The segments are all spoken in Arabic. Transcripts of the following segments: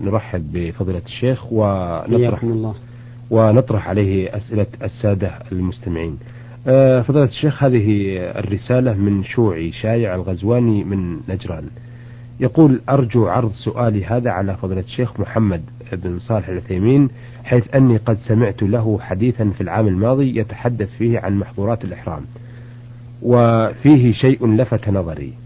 نرحب بفضيلة الشيخ ونطرح الله. ونطرح عليه أسئلة السادة المستمعين. آه، فضيلة الشيخ هذه الرسالة من شوعي شايع الغزواني من نجران. يقول أرجو عرض سؤالي هذا على فضيلة الشيخ محمد بن صالح العثيمين حيث أني قد سمعت له حديثا في العام الماضي يتحدث فيه عن محظورات الإحرام وفيه شيء لفت نظري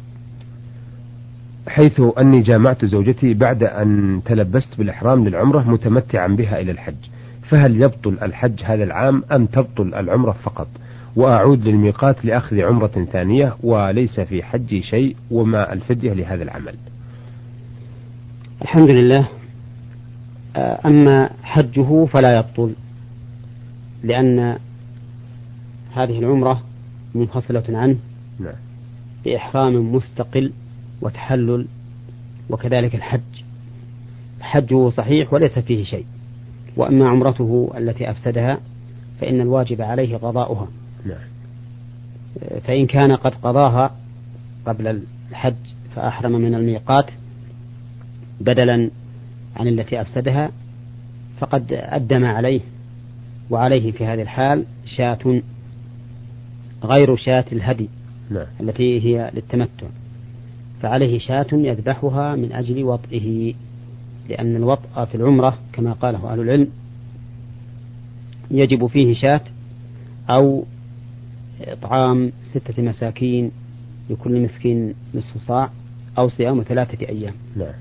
حيث أني جامعت زوجتي بعد أن تلبست بالإحرام للعمرة متمتعا بها إلى الحج. فهل يبطل الحج هذا العام أم تبطل العمرة فقط؟ وأعود للميقات لأخذ عمرة ثانية وليس في حجي شيء وما الفدية لهذا العمل. الحمد لله. أما حجه فلا يبطل لأن هذه العمرة منفصلة عنه نعم. بإحرام مستقل وتحلل وكذلك الحج. حجه صحيح وليس فيه شيء. وأما عمرته التي أفسدها فإن الواجب عليه قضاؤها. نعم. فإن كان قد قضاها قبل الحج فأحرم من الميقات بدلا عن التي أفسدها فقد أدى ما عليه. وعليه في هذه الحال شاة غير شاة الهدي نعم. التي هي للتمتع. فعليه شاة يذبحها من أجل وطئه لأن الوطء في العمرة كما قاله أهل العلم يجب فيه شاة أو إطعام ستة مساكين لكل مسكين نصف صاع أو صيام ثلاثة أيام نعم.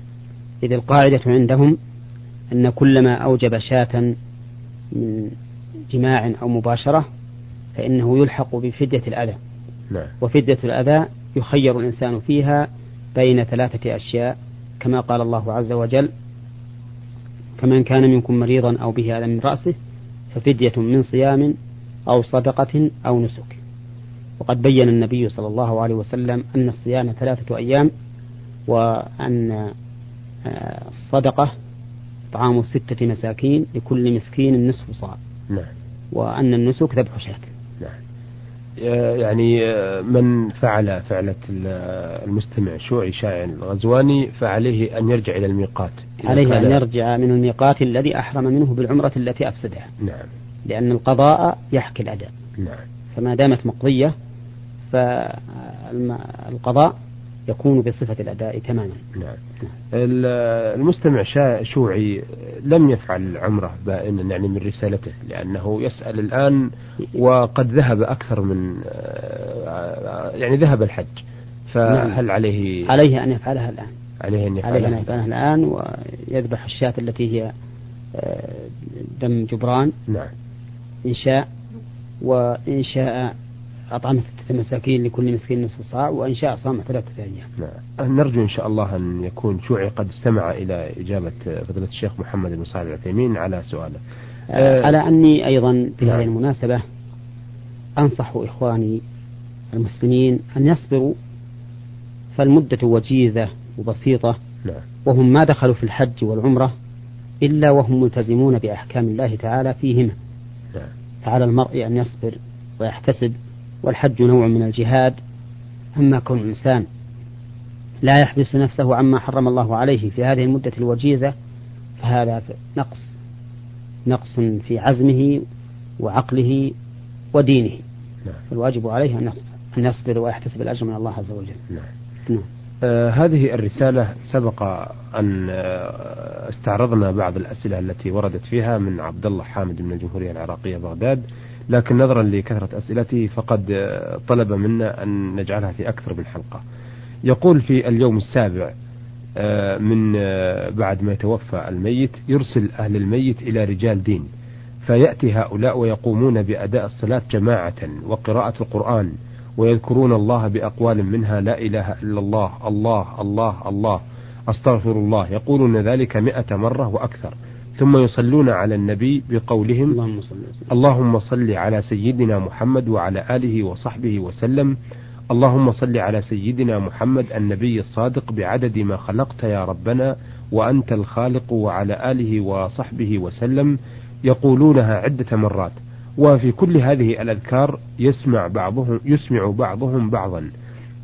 إذ القاعدة عندهم أن كلما أوجب شاة من جماع أو مباشرة فإنه يلحق بفدية الأذى نعم. وفدية الأذى يخير الإنسان فيها بين ثلاثة أشياء كما قال الله عز وجل فمن كان منكم مريضا أو به أذى من رأسه ففدية من صيام أو صدقة أو نسك وقد بين النبي صلى الله عليه وسلم أن الصيام ثلاثة أيام وأن آه، الصدقة طعام ستة مساكين لكل مسكين نصف صاع نعم. وأن النسك ذبح شاة نعم. يعني من فعل فعلة المستمع شوعي شائع الغزواني فعليه أن يرجع إلى الميقات. عليه أن يرجع من الميقات الذي أحرم منه بالعمرة التي أفسدها. نعم. لأن القضاء يحكي الأداء نعم. فما دامت مقضية فالقضاء يكون بصفة الأداء تماما. نعم. المستمع شوعي لم يفعل العمرة بائنا يعني من رسالته لأنه يسأل الآن وقد ذهب أكثر من آه، يعني ذهب الحج. فهل نعم. عليه؟ عليه أن يفعلها الآن. عليه أن يفعلها, عليه أن يفعلها الآن ويذبح الشاة التي هي آه، دم جبران. نعم. إن شاء وإن شاء أطعم ستة مساكين لكل مسكين نصف صاع وإن شاء صام ثلاثة أيام. نعم. نرجو إن شاء الله أن يكون شوعي قد استمع إلى إجابة فضيلة الشيخ محمد بن صالح العثيمين على سؤاله. أه على أني أيضا في نعم. هذه المناسبة أنصح إخواني المسلمين أن يصبروا فالمدة وجيزة وبسيطة نعم. وهم ما دخلوا في الحج والعمرة إلا وهم ملتزمون بأحكام الله تعالى فيهما نعم. فعلى المرء أن يصبر ويحتسب والحج نوع من الجهاد أما كون الإنسان لا يحبس نفسه عما حرم الله عليه في هذه المدة الوجيزة فهذا نقص نقص في عزمه وعقله ودينه نعم. فالواجب عليه أن يصبر ويحتسب الأجر من الله عز وجل نعم. نعم. آه هذه الرسالة سبق أن آه استعرضنا بعض الأسئلة التي وردت فيها من عبد الله حامد من الجمهورية العراقية بغداد لكن نظرا لكثرة أسئلته فقد آه، طلب منا أن نجعلها في أكثر من حلقة. يقول في اليوم السابع آه، من آه، بعد ما يتوفى الميت يرسل أهل الميت إلى رجال دين فيأتي هؤلاء ويقومون بأداء الصلاة جماعة وقراءة القرآن ويذكرون الله بأقوال منها لا إله إلا الله الله الله الله أستغفر الله. يقولون ذلك مئة مرة وأكثر. ثم يصلون على النبي بقولهم اللهم صل, اللهم صل على سيدنا محمد وعلى آله وصحبه وسلم. اللهم صل على سيدنا محمد النبي الصادق بعدد ما خلقت يا ربنا وأنت الخالق وعلى آله وصحبه وسلم. يقولونها عدة مرات. وفي كل هذه الأذكار يسمع بعضهم يسمع بعضهم بعضا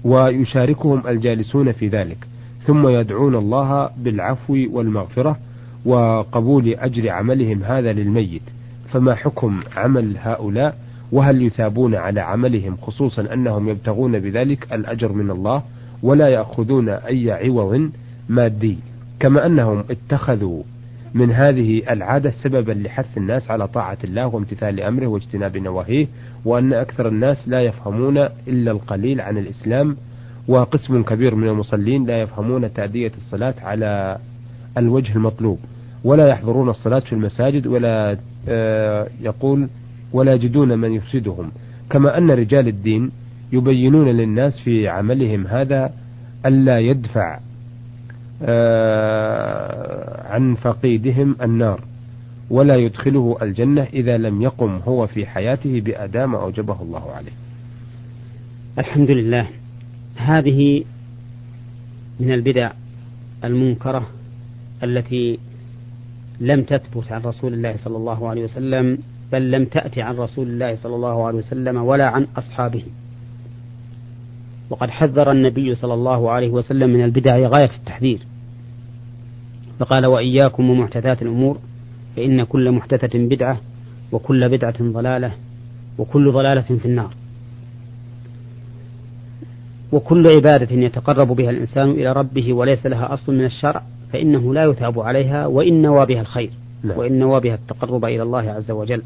ويشاركهم الجالسون في ذلك. ثم يدعون الله بالعفو والمغفرة وقبول أجر عملهم هذا للميت. فما حكم عمل هؤلاء؟ وهل يثابون على عملهم خصوصا أنهم يبتغون بذلك الأجر من الله ولا يأخذون أي عوض مادي؟ كما أنهم اتخذوا من هذه العادة سببا لحث الناس على طاعة الله وامتثال أمره واجتناب نواهيه وأن أكثر الناس لا يفهمون إلا القليل عن الإسلام وقسم كبير من المصلين لا يفهمون تأدية الصلاة على الوجه المطلوب. ولا يحضرون الصلاة في المساجد ولا آه، يقول ولا يجدون من يفسدهم. كما أن رجال الدين يبينون للناس في عملهم هذا ألا يدفع آه، عن فقيدهم النار ولا يدخله الجنة إذا لم يقم هو في حياته بأداء ما أوجبه الله عليه. الحمد لله. هذه من البدع المنكرة التي لم تثبت عن رسول الله صلى الله عليه وسلم بل لم تأتي عن رسول الله صلى الله عليه وسلم ولا عن أصحابه. وقد حذر النبي صلى الله عليه وسلم من البدع غاية التحذير. فقال وإياكم ومحدثات الأمور فإن كل محدثة بدعة وكل بدعة ضلالة وكل ضلالة في النار. وكل عبادة يتقرب بها الإنسان إلى ربه وليس لها أصل من الشرع. فإنه لا يثاب عليها وإن نوى بها الخير لا. وإن نوى بها التقرب إلى الله عز وجل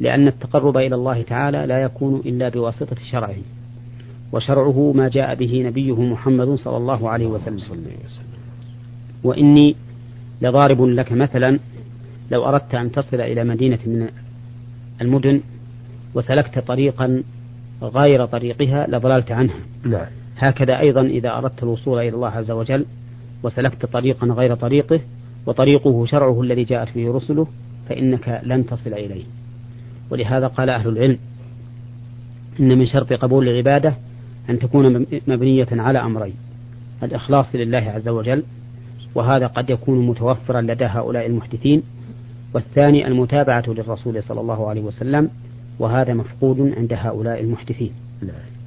لأن التقرب إلى الله تعالى لا يكون إلا بواسطة شرعه وشرعه ما جاء به نبيه محمد صلى الله عليه وسلم وإني لضارب لك مثلا لو أردت أن تصل إلى مدينة من المدن وسلكت طريقا غير طريقها لضللت عنها نعم. هكذا أيضا إذا أردت الوصول إلى الله عز وجل وسلكت طريقا غير طريقه وطريقه شرعه الذي جاءت به رسله فإنك لن تصل إليه. ولهذا قال أهل العلم إن من شرط قبول العبادة أن تكون مبنية على أمرين الإخلاص لله عز وجل وهذا قد يكون متوفرا لدى هؤلاء المحدثين والثاني المتابعة للرسول صلى الله عليه وسلم وهذا مفقود عند هؤلاء المحدثين.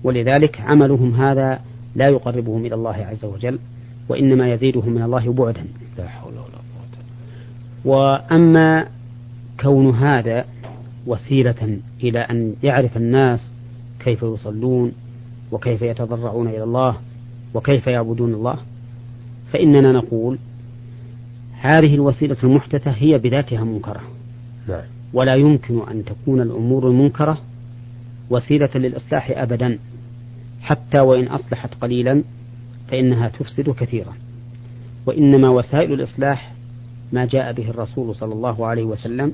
ولذلك عملهم هذا لا يقربهم إلى الله عز وجل. وإنما يزيدهم من الله بعدا. لا حول ولا قوة. وأما كون هذا وسيلة إلى أن يعرف الناس كيف يصلون وكيف يتضرعون إلى الله وكيف يعبدون الله فإننا نقول هذه الوسيلة المحدثة هي بذاتها منكرة. نعم. ولا يمكن أن تكون الأمور المنكرة وسيلة للإصلاح أبدا حتى وإن أصلحت قليلا فإنها تفسد كثيرا وإنما وسائل الإصلاح ما جاء به الرسول صلى الله عليه وسلم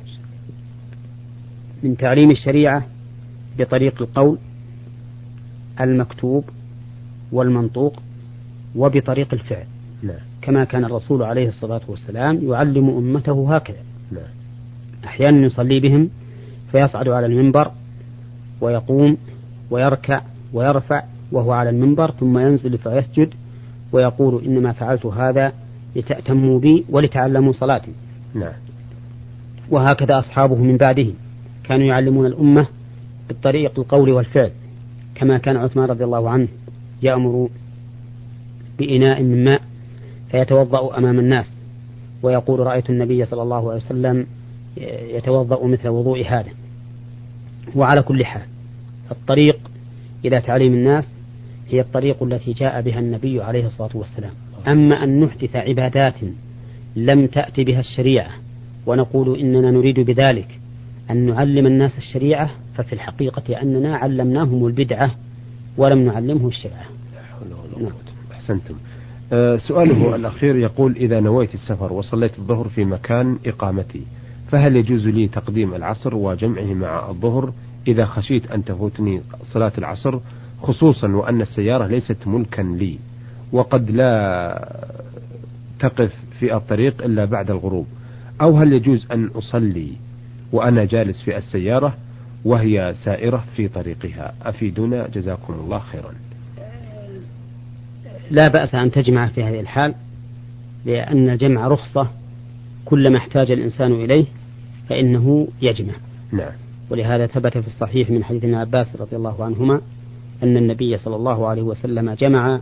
من تعليم الشريعة بطريق القول المكتوب والمنطوق وبطريق الفعل لا. كما كان الرسول عليه الصلاة والسلام يعلم أمته هكذا لا. أحيانا يصلي بهم فيصعد على المنبر ويقوم ويركع ويرفع وهو على المنبر ثم ينزل فيسجد ويقول إنما فعلت هذا لتأتموا بي ولتعلموا صلاتي. نعم. وهكذا أصحابه من بعده. كانوا يعلمون الأمة بالطريق القول والفعل كما كان عثمان رضي الله عنه يأمر بإناء من ماء فيتوضأ أمام الناس. ويقول رأيت النبي صلى الله عليه وسلم يتوضأ مثل وضوء هذا. وعلى كل حال الطريق إلى تعليم الناس هي الطريق التي جاء بها النبي عليه الصلاة والسلام. أما أن نحدث عبادات لم تأتي بها الشريعة ونقول إننا نريد بذلك أن نعلم الناس الشريعة ففي الحقيقة أننا علمناهم البدعة ولم نعلمهم الشريعة. نعم. أحسنتم. أه سؤاله الأخير يقول إذا نويت السفر وصليت الظهر في مكان إقامتي فهل يجوز لي تقديم العصر وجمعه مع الظهر؟ إذا خشيت أن تفوتني صلاة العصر خصوصا وأن السيارة ليست ملكا لي وقد لا تقف في الطريق إلا بعد الغروب. أو هل يجوز أن أصلي وأنا جالس في السيارة وهي سائرة في طريقها؟ أفيدونا جزاكم الله خيرا. لا بأس أن تجمع في هذه الحال لأن الجمع رخصة كلما احتاج الإنسان إليه فإنه يجمع. نعم. ولهذا ثبت في الصحيح من حديث ابن عباس رضي الله عنهما أن النبي صلى الله عليه وسلم جمع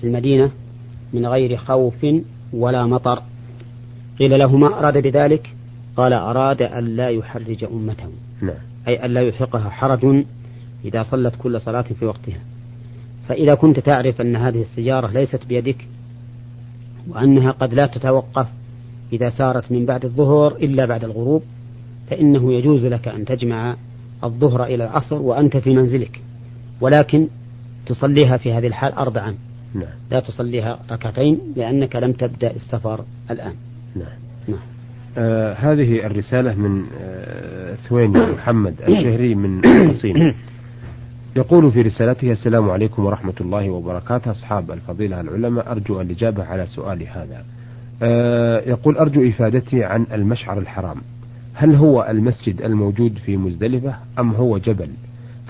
في المدينة من غير خوف ولا مطر. قيل له ما أراد بذلك؟ قال أراد أن لا يحرج أمته. نعم. أي أن لا يلحقها حرج إذا صلت كل صلاة في وقتها. فإذا كنت تعرف أن هذه السيارة ليست بيدك وأنها قد لا تتوقف إذا سارت من بعد الظهر إلا بعد الغروب فإنه يجوز لك أن تجمع الظهر إلى العصر وأنت في منزلك. ولكن تصليها في هذه الحال أربعا. نعم. لا تصليها ركعتين لأنك لم تبدأ السفر الآن. نعم. نعم. آه هذه الرسالة من آه ثويني محمد الشهري من القصيم يقول في رسالته السلام عليكم ورحمة الله وبركاته. أصحاب الفضيلة العلماء أرجو الإجابة على سؤالي هذا. آه يقول أرجو إفادتي عن المشعر الحرام. هل هو المسجد الموجود في مزدلفة أم هو جبل؟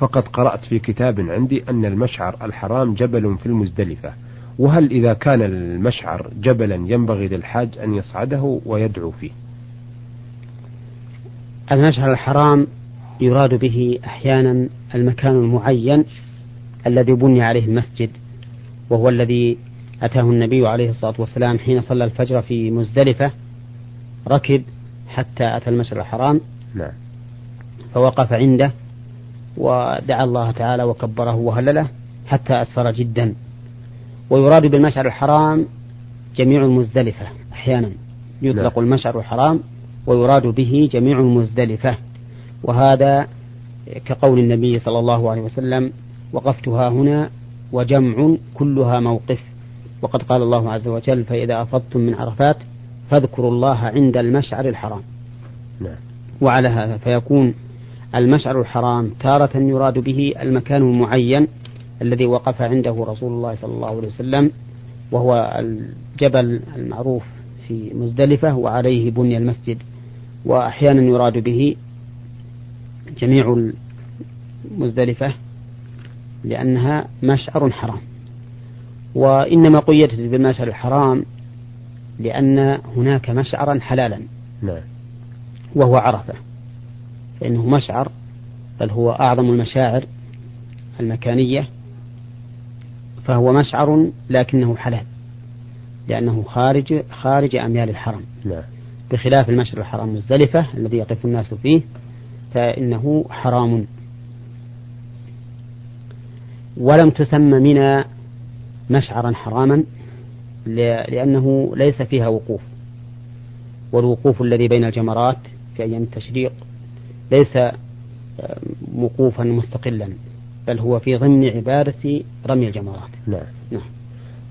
فقد قرأت في كتاب عندي أن المشعر الحرام جبل في المزدلفة وهل إذا كان المشعر جبلا ينبغي للحاج أن يصعده ويدعو فيه؟ المشعر الحرام يراد به أحيانا المكان المعين الذي بني عليه المسجد وهو الذي أتاه النبي عليه الصلاة والسلام حين صلى الفجر في مزدلفة ركب حتى أتى المشعر الحرام. نعم. فوقف عنده ودعا الله تعالى وكبره وهلله حتى أسفر جدا. ويراد بالمشعر الحرام جميع المزدلفة أحيانا يطلق نعم. المشعر الحرام ويراد به جميع المزدلفة. وهذا كقول النبي صلى الله عليه وسلم وقفتها هنا وجمع كلها موقف. وقد قال الله عز وجل فإذا أفضتم من عرفات فاذكروا الله عند المشعر الحرام. نعم. وعلى هذا فيكون المشعر الحرام تارة يراد به المكان المعين الذي وقف عنده رسول الله صلى الله عليه وسلم وهو الجبل المعروف في مزدلفة وعليه بني المسجد وأحيانا يراد به جميع مزدلفة لأنها مشعر حرام. وإنما قيدت بالمشعر الحرام لأن هناك مشعرا حلالا نعم. وهو عرفة. فإنه مشعر بل هو أعظم المشاعر المكانية فهو مشعر لكنه حلال لأنه خارج خارج أميال الحرم. نعم. بخلاف المشعر الحرام مزدلفة الذي يقف الناس فيه فإنه حرام. ولم تسمى منى مشعرا حراما لأنه ليس فيها وقوف والوقوف الذي بين الجمرات في أيام التشريق ليس وقوفا مستقلا بل هو في ضمن عبادة رمي الجمرات. نعم نعم.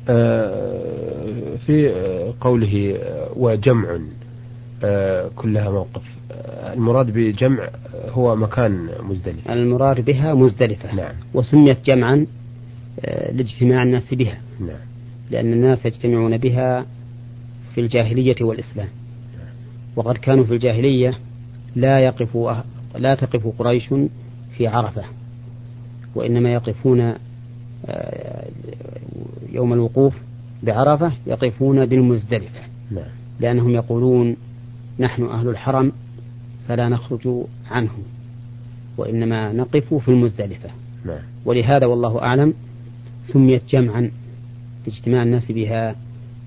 آه، في قوله وجمع آه، كلها موقف. آه، المراد بجمع هو مكان مزدلفة. المراد بها مزدلفة. نعم. وسميت جمعا لاجتماع الناس بها. نعم. لأن الناس يجتمعون بها في الجاهلية والإسلام. وقد كانوا في الجاهلية لا يقف لا تقف قريش في عرفة وإنما يقفون آه، يوم الوقوف بعرفة يقفون بالمزدلفة. نعم. لأنهم يقولون نحن أهل الحرم فلا نخرج عنه وإنما نقف في المزدلفة. نعم. ولهذا والله أعلم سميت جمعا لاجتماع الناس بها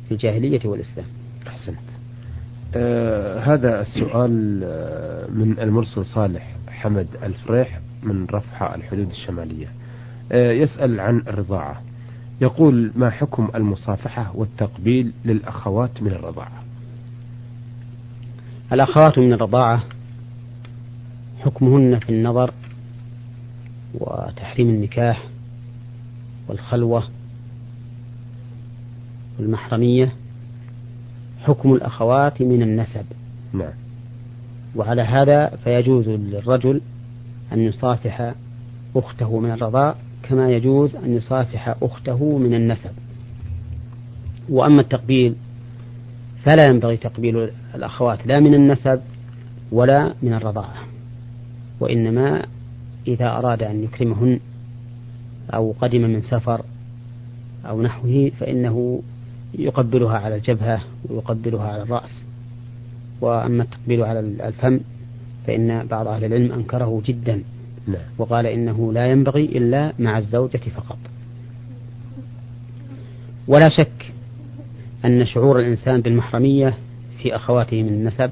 في الجاهلية والإسلام. أحسنت. آه هذا السؤال آه من المرسل صالح حمد الفريح من رفحة الحدود الشمالية. آه يسأل عن الرضاعة. يقول ما حكم المصافحة والتقبيل للأخوات من الرضاعة؟ الأخوات من الرضاعة حكمهن في النظر وتحريم النكاح والخلوة والمحرمية حكم الأخوات من النسب. نعم. وعلى هذا فيجوز للرجل أن يصافح أخته من الرضاء كما يجوز أن يصافح أخته من النسب. وأما التقبيل فلا ينبغي تقبيل الأخوات لا من النسب ولا من الرضاعة وإنما إذا أراد أن يكرمهن أو قدم من سفر أو نحوه فإنه يقبلها على الجبهة ويقبلها على الرأس. وأما التقبيل على الفم فإن بعض أهل العلم أنكره جدا. نعم. وقال إنه لا ينبغي إلا مع الزوجة فقط. ولا شك أن شعور الإنسان بالمحرمية في أخواته من النسب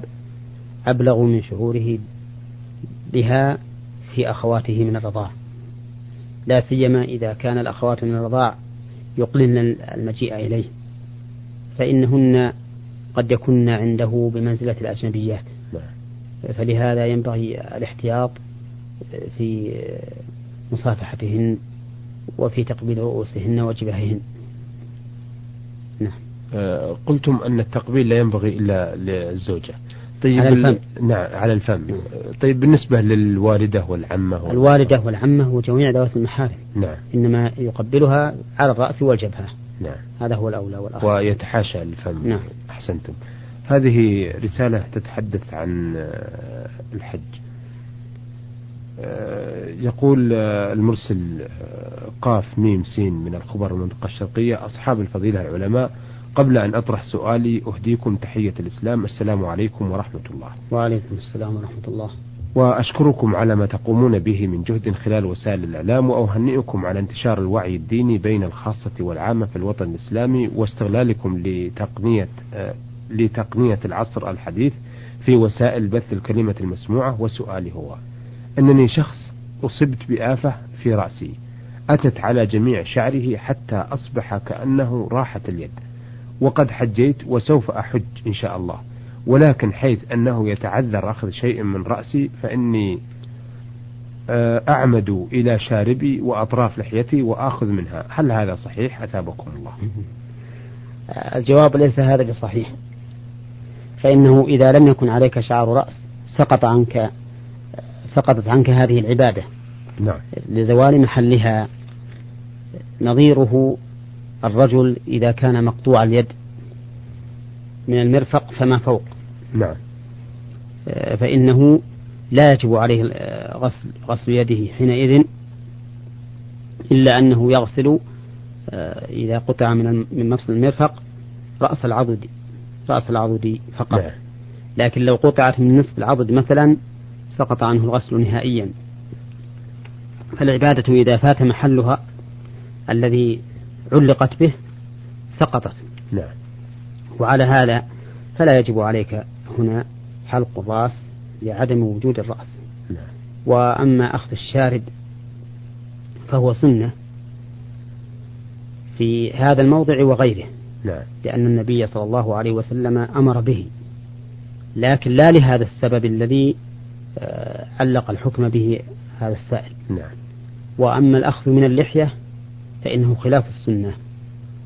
أبلغ من شعوره بها في أخواته من الرضاع. لا سيما إذا كان الأخوات من الرضاع يقلن المجيء إليه. فإنهن قد يكن عنده بمنزلة الأجنبيات. نعم. فلهذا ينبغي الاحتياط في مصافحتهن وفي تقبيل رؤوسهن وجباههن نعم. آه، قلتم أن التقبيل لا ينبغي إلا للزوجة. طيب على الفم. نعم على الفم. طيب بالنسبة للوالدة والعمة الوالدة والعمة وجميع ذوات المحارم. نعم. إنما يقبلها على الرأس والجبهة نعم. هذا هو الأولى والأخر ويتحاشى الفم نعم. أحسنتم. هذه رسالة تتحدث عن آه، الحج. آه، يقول آه، المرسل قاف ميم سين من الخبر المنطقة الشرقية. أصحاب الفضيلة العلماء قبل أن أطرح سؤالي أهديكم تحية الإسلام. السلام عليكم ورحمة الله. وعليكم السلام ورحمة الله. وأشكركم على ما تقومون به من جهد خلال وسائل الإعلام وأهنئكم على انتشار الوعي الديني بين الخاصة والعامة في الوطن الإسلامي واستغلالكم لتقنية آه، لتقنية العصر الحديث في وسائل بث الكلمة المسموعة. وسؤالي هو أنني شخص أصبت بآفة في رأسي أتت على جميع شعره حتى أصبح كأنه راحة اليد وقد حجيت وسوف أحج إن شاء الله. ولكن حيث أنه يتعذر أخذ شيء من رأسي فإني آه، أعمد إلى شاربي وأطراف لحيتي وآخذ منها. هل هذا صحيح؟ أثابكم الله. الجواب ليس هذا بصحيح. فإنه إذا لم يكن عليك شعر رأس سقط عنك سقطت عنك هذه العبادة. نعم. لزوال محلها. نظيره الرجل إذا كان مقطوع اليد من المرفق فما فوق. نعم. آه، فإنه لا يجب عليه غسل غسل يده حينئذ إلا أنه يغسل آه، إذا قطع من من مفصل المرفق رأس العضد رأس العضد فقط. نعم. لكن لو قطعت من نصف العضد مثلا سقط عنه الغسل نهائيا. فالعبادة إذا فات محلها الذي علقت به سقطت. نعم. وعلى هذا فلا يجب عليك هنا حلق الرأس لعدم وجود الرأس نعم. وأما أخذ الشارب فهو سنة في هذا الموضع وغيره نعم. لأن النبي صلى الله عليه وسلم أمر به لكن لا لهذا السبب الذي آه، علق الحكم به هذا السائل نعم. وأما الأخذ من اللحية فإنه خلاف السنة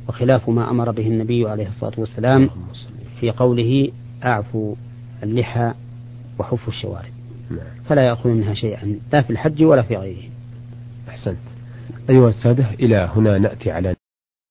وخلاف ما أمر به النبي عليه الصلاة والسلام في قوله أعفوا اللحى وحفوا الشوارب. نعم. فلا يأخذ منها شيئا لا في الحج ولا في غيره. أحسنت. أيها السادة إلى هنا نأتي على